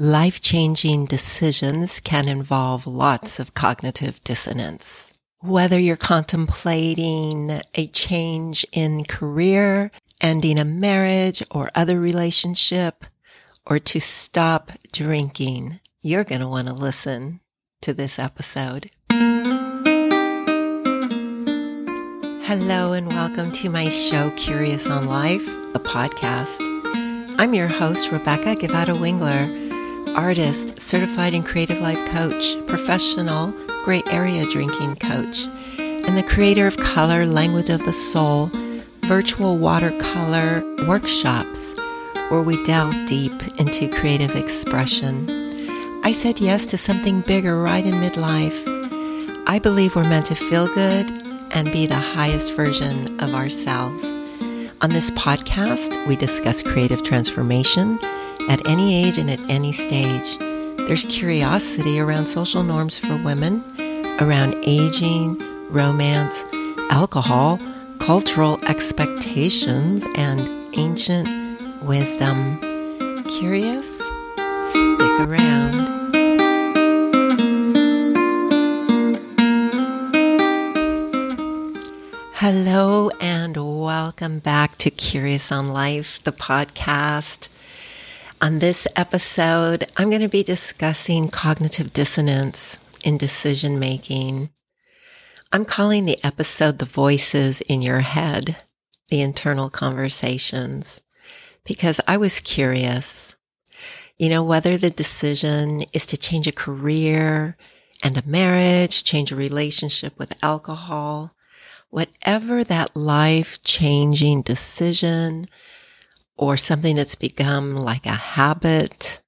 Life changing decisions can involve lots of cognitive dissonance. Whether you're contemplating a change in career, ending a marriage or other relationship, or to stop drinking, you're going to want to listen to this episode. Hello and welcome to my show, Curious on Life, the podcast. I'm your host, Rebecca Guevara Wingler artist, certified and creative life coach, professional gray area drinking coach, and the creator of Color Language of the Soul virtual watercolor workshops where we delve deep into creative expression. I said yes to something bigger right in midlife. I believe we're meant to feel good and be the highest version of ourselves. On this podcast, we discuss creative transformation at any age and at any stage. There's curiosity around social norms for women, around aging, romance, alcohol, cultural expectations, and ancient wisdom. Curious? Stick around. Hello, and welcome back to Curious on Life, the podcast. On this episode, I'm going to be discussing cognitive dissonance in decision making. I'm calling the episode The Voices in Your Head, the internal conversations, because I was curious, you know, whether the decision is to change a career and a marriage, change a relationship with alcohol, whatever that life changing decision or something that's become like a habit,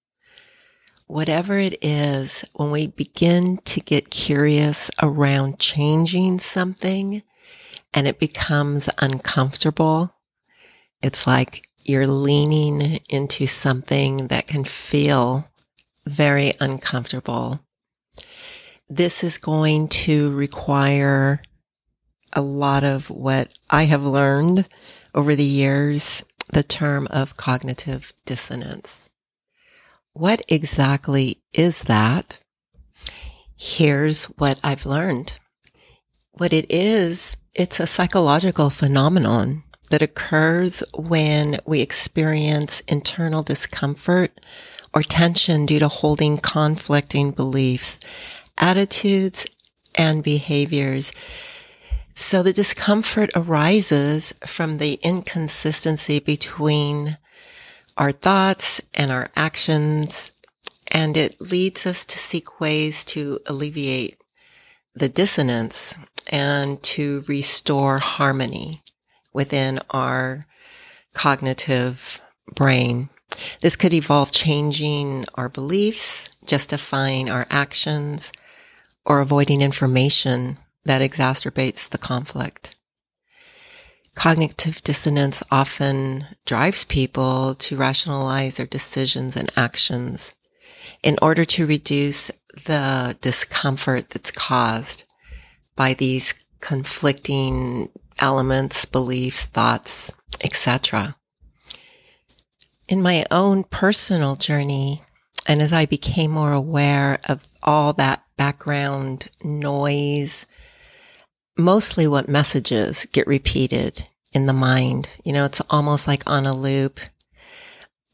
whatever it is, when we begin to get curious around changing something and it becomes uncomfortable, it's like you're leaning into something that can feel very uncomfortable. This is going to require a lot of what I have learned over the years the term of cognitive dissonance. What exactly is that? Here's what I've learned. What it is, it's a psychological phenomenon that occurs when we experience internal discomfort or tension due to holding conflicting beliefs, attitudes, and behaviors so the discomfort arises from the inconsistency between our thoughts and our actions, and it leads us to seek ways to alleviate the dissonance and to restore harmony within our cognitive brain. This could involve changing our beliefs, justifying our actions, or avoiding information that exacerbates the conflict. Cognitive dissonance often drives people to rationalize their decisions and actions in order to reduce the discomfort that's caused by these conflicting elements, beliefs, thoughts, etc. In my own personal journey, and as I became more aware of all that background noise, mostly what messages get repeated in the mind. You know, it's almost like on a loop.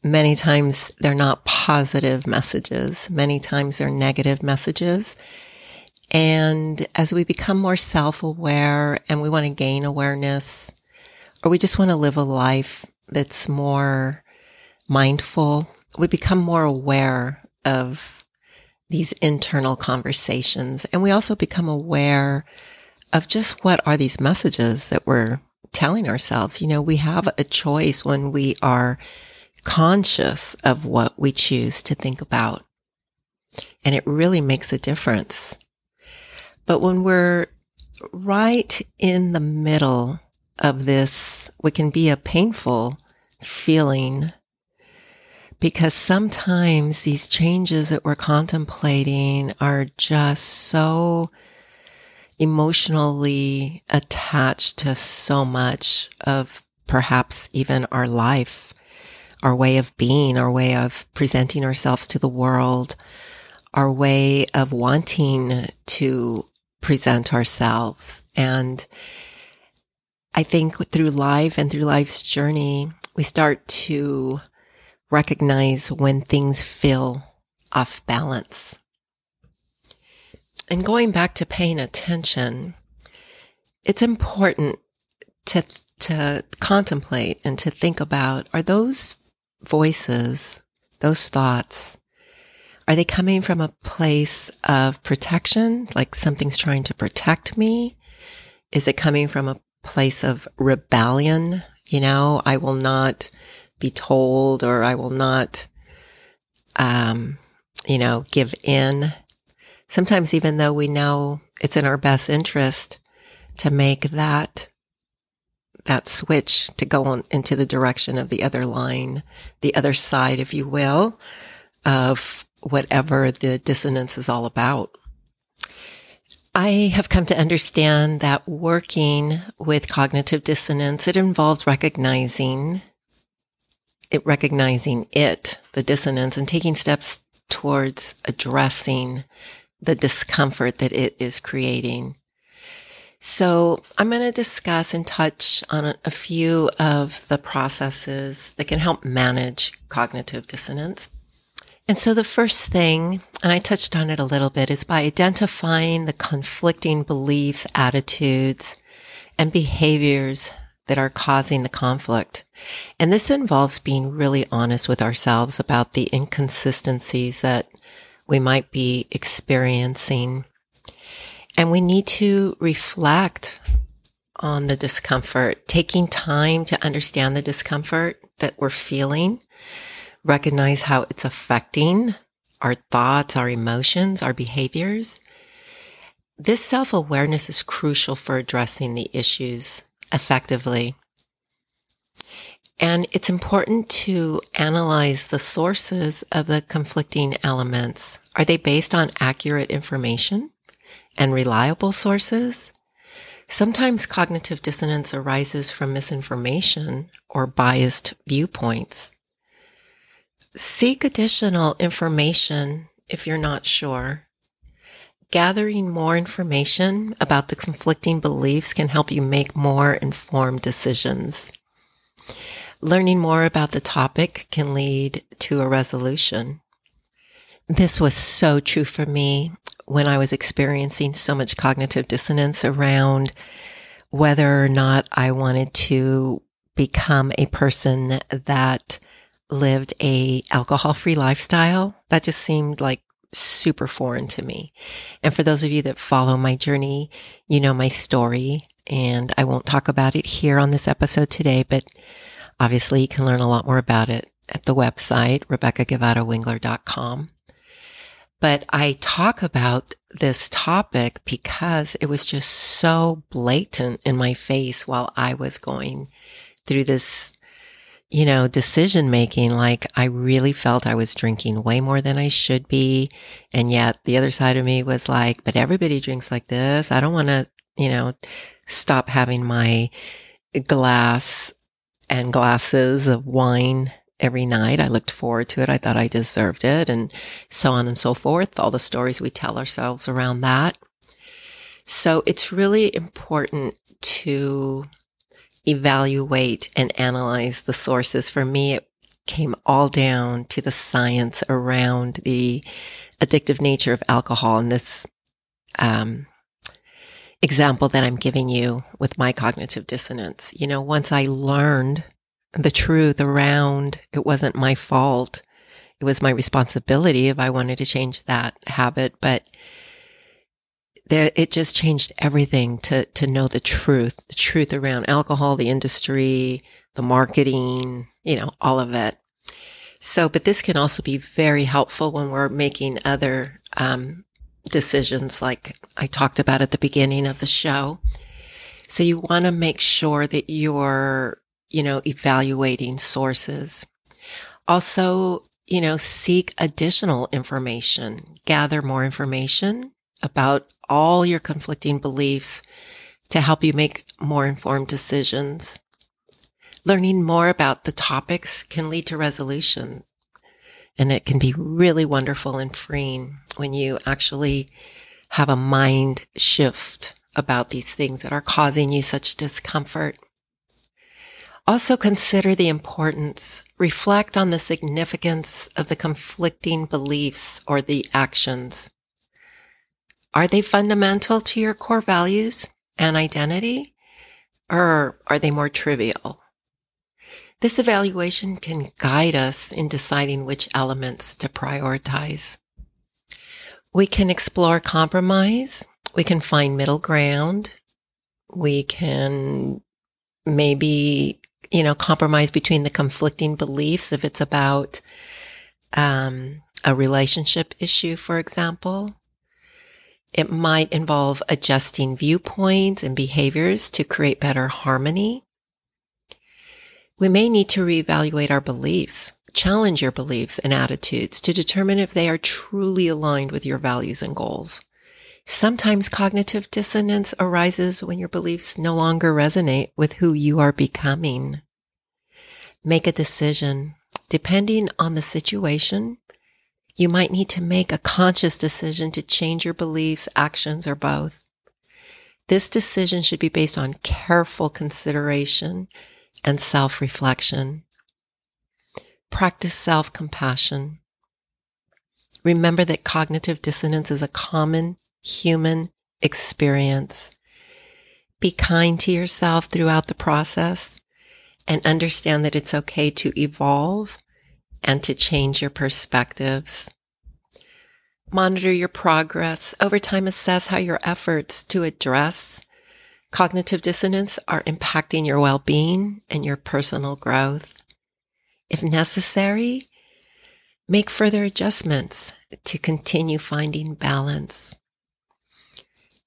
Many times they're not positive messages. Many times they're negative messages. And as we become more self-aware and we want to gain awareness, or we just want to live a life that's more mindful, we become more aware of these internal conversations. And we also become aware of just what are these messages that we're telling ourselves. You know, we have a choice when we are conscious of what we choose to think about. And it really makes a difference. But when we're right in the middle of this, we can be a painful feeling because sometimes these changes that we're contemplating are just so emotionally attached to so much of perhaps even our life, our way of being, our way of presenting ourselves to the world, our way of wanting to present ourselves. And I think through life and through life's journey, we start to recognize when things feel off balance. And going back to paying attention, it's important to to contemplate and to think about are those voices, those thoughts, are they coming from a place of protection, like something's trying to protect me? Is it coming from a place of rebellion? You know, I will not be told or I will not, um, you know, give in. Sometimes even though we know it's in our best interest to make that that switch to go on into the direction of the other line, the other side, if you will, of whatever the dissonance is all about. I have come to understand that working with cognitive dissonance, it involves recognizing it, recognizing it, the dissonance and taking steps towards addressing the discomfort that it is creating. So I'm going to discuss and touch on a, few of the processes that can help manage cognitive dissonance. And so the first thing, and I touched on it a little bit, is by identifying the conflicting beliefs, attitudes, and behaviors that are causing the conflict. And this involves being really honest with ourselves about the inconsistencies that we might be experiencing and we need to reflect on the discomfort, taking time to understand the discomfort that we're feeling, recognize how it's affecting our thoughts, our emotions, our behaviors. This self awareness is crucial for addressing the issues effectively. And it's important to analyze the sources of the conflicting elements. Are they based on accurate information? and reliable sources. Sometimes cognitive dissonance arises from misinformation or biased viewpoints. Seek additional information if you're not sure. Gathering more information about the conflicting beliefs can help you make more informed decisions. Learning more about the topic can lead to a resolution. This was so true for me when I was experiencing so much cognitive dissonance around whether or not I wanted to become a person that lived a alcohol free lifestyle. That just seemed like super foreign to me. And for those of you that follow my journey, you know my story and I won't talk about it here on this episode today, but obviously you can learn a lot more about it at the website, RebeccaGuevaraWingler.com. But I talk about this topic because it was just so blatant in my face while I was going through this, you know, decision making. Like I really felt I was drinking way more than I should be. And yet the other side of me was like, but everybody drinks like this. I don't want to, you know, stop having my glass and glasses of wine every night. I looked forward to it. I thought I deserved it and so on and so forth. All the stories we tell ourselves around that. So it's really important to evaluate and analyze the sources. For me, it came all down to the science around the addictive nature of alcohol and this, um, example that I'm giving you with my cognitive dissonance. You know, once I learned the truth around it wasn't my fault. It was my responsibility if I wanted to change that habit. But there, it just changed everything to, to know the truth, the truth around alcohol, the industry, the marketing, you know, all of it. So, but this can also be very helpful when we're making other, um, decisions like I talked about at the beginning of the show. So you want to make sure that you're you know, evaluating sources. Also, you know, seek additional information, gather more information about all your conflicting beliefs to help you make more informed decisions. Learning more about the topics can lead to resolution. And it can be really wonderful and freeing when you actually have a mind shift about these things that are causing you such discomfort. Also consider the importance, reflect on the significance of the conflicting beliefs or the actions. Are they fundamental to your core values and identity? Or are they more trivial? This evaluation can guide us in deciding which elements to prioritize. We can explore compromise. We can find middle ground. We can maybe, you know, compromise between the conflicting beliefs if it's about um, a relationship issue, for example. It might involve adjusting viewpoints and behaviors to create better harmony. We may need to reevaluate our beliefs, challenge your beliefs and attitudes to determine if they are truly aligned with your values and goals. Sometimes cognitive dissonance arises when your beliefs no longer resonate with who you are becoming. Make a decision. Depending on the situation, you might need to make a conscious decision to change your beliefs, actions, or both. This decision should be based on careful consideration and self reflection. Practice self compassion. Remember that cognitive dissonance is a common human experience. Be kind to yourself throughout the process and understand that it's okay to evolve and to change your perspectives. Monitor your progress. Over time, assess how your efforts to address cognitive dissonance are impacting your well being and your personal growth. If necessary, make further adjustments to continue finding balance.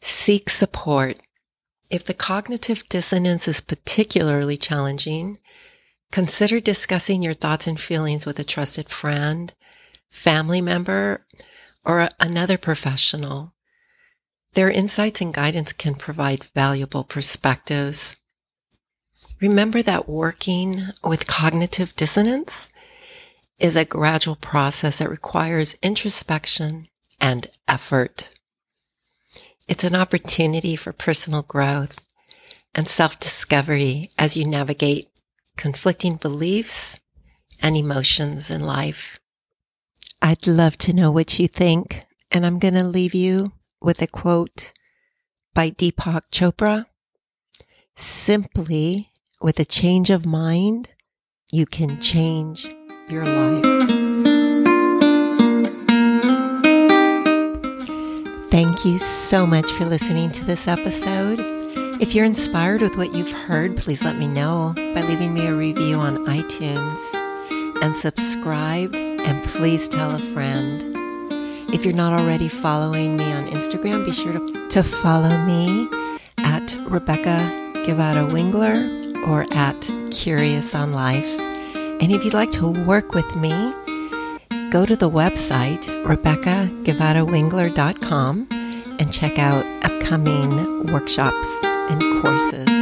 Seek support. If the cognitive dissonance is particularly challenging, consider discussing your thoughts and feelings with a trusted friend, family member, or another professional. Their insights and guidance can provide valuable perspectives. Remember that working with cognitive dissonance is a gradual process that requires introspection and effort. It's an opportunity for personal growth and self discovery as you navigate conflicting beliefs and emotions in life. I'd love to know what you think, and I'm going to leave you with a quote by Deepak Chopra. Simply with a change of mind, you can change your life. Thank you so much for listening to this episode. If you're inspired with what you've heard, please let me know by leaving me a review on iTunes and subscribe and please tell a friend. If you're not already following me on Instagram, be sure to, to follow me at Rebecca Guevara Wingler or at Curious on Life. And if you'd like to work with me, go to the website rebeccaguevarawingler.com and check out upcoming workshops and courses.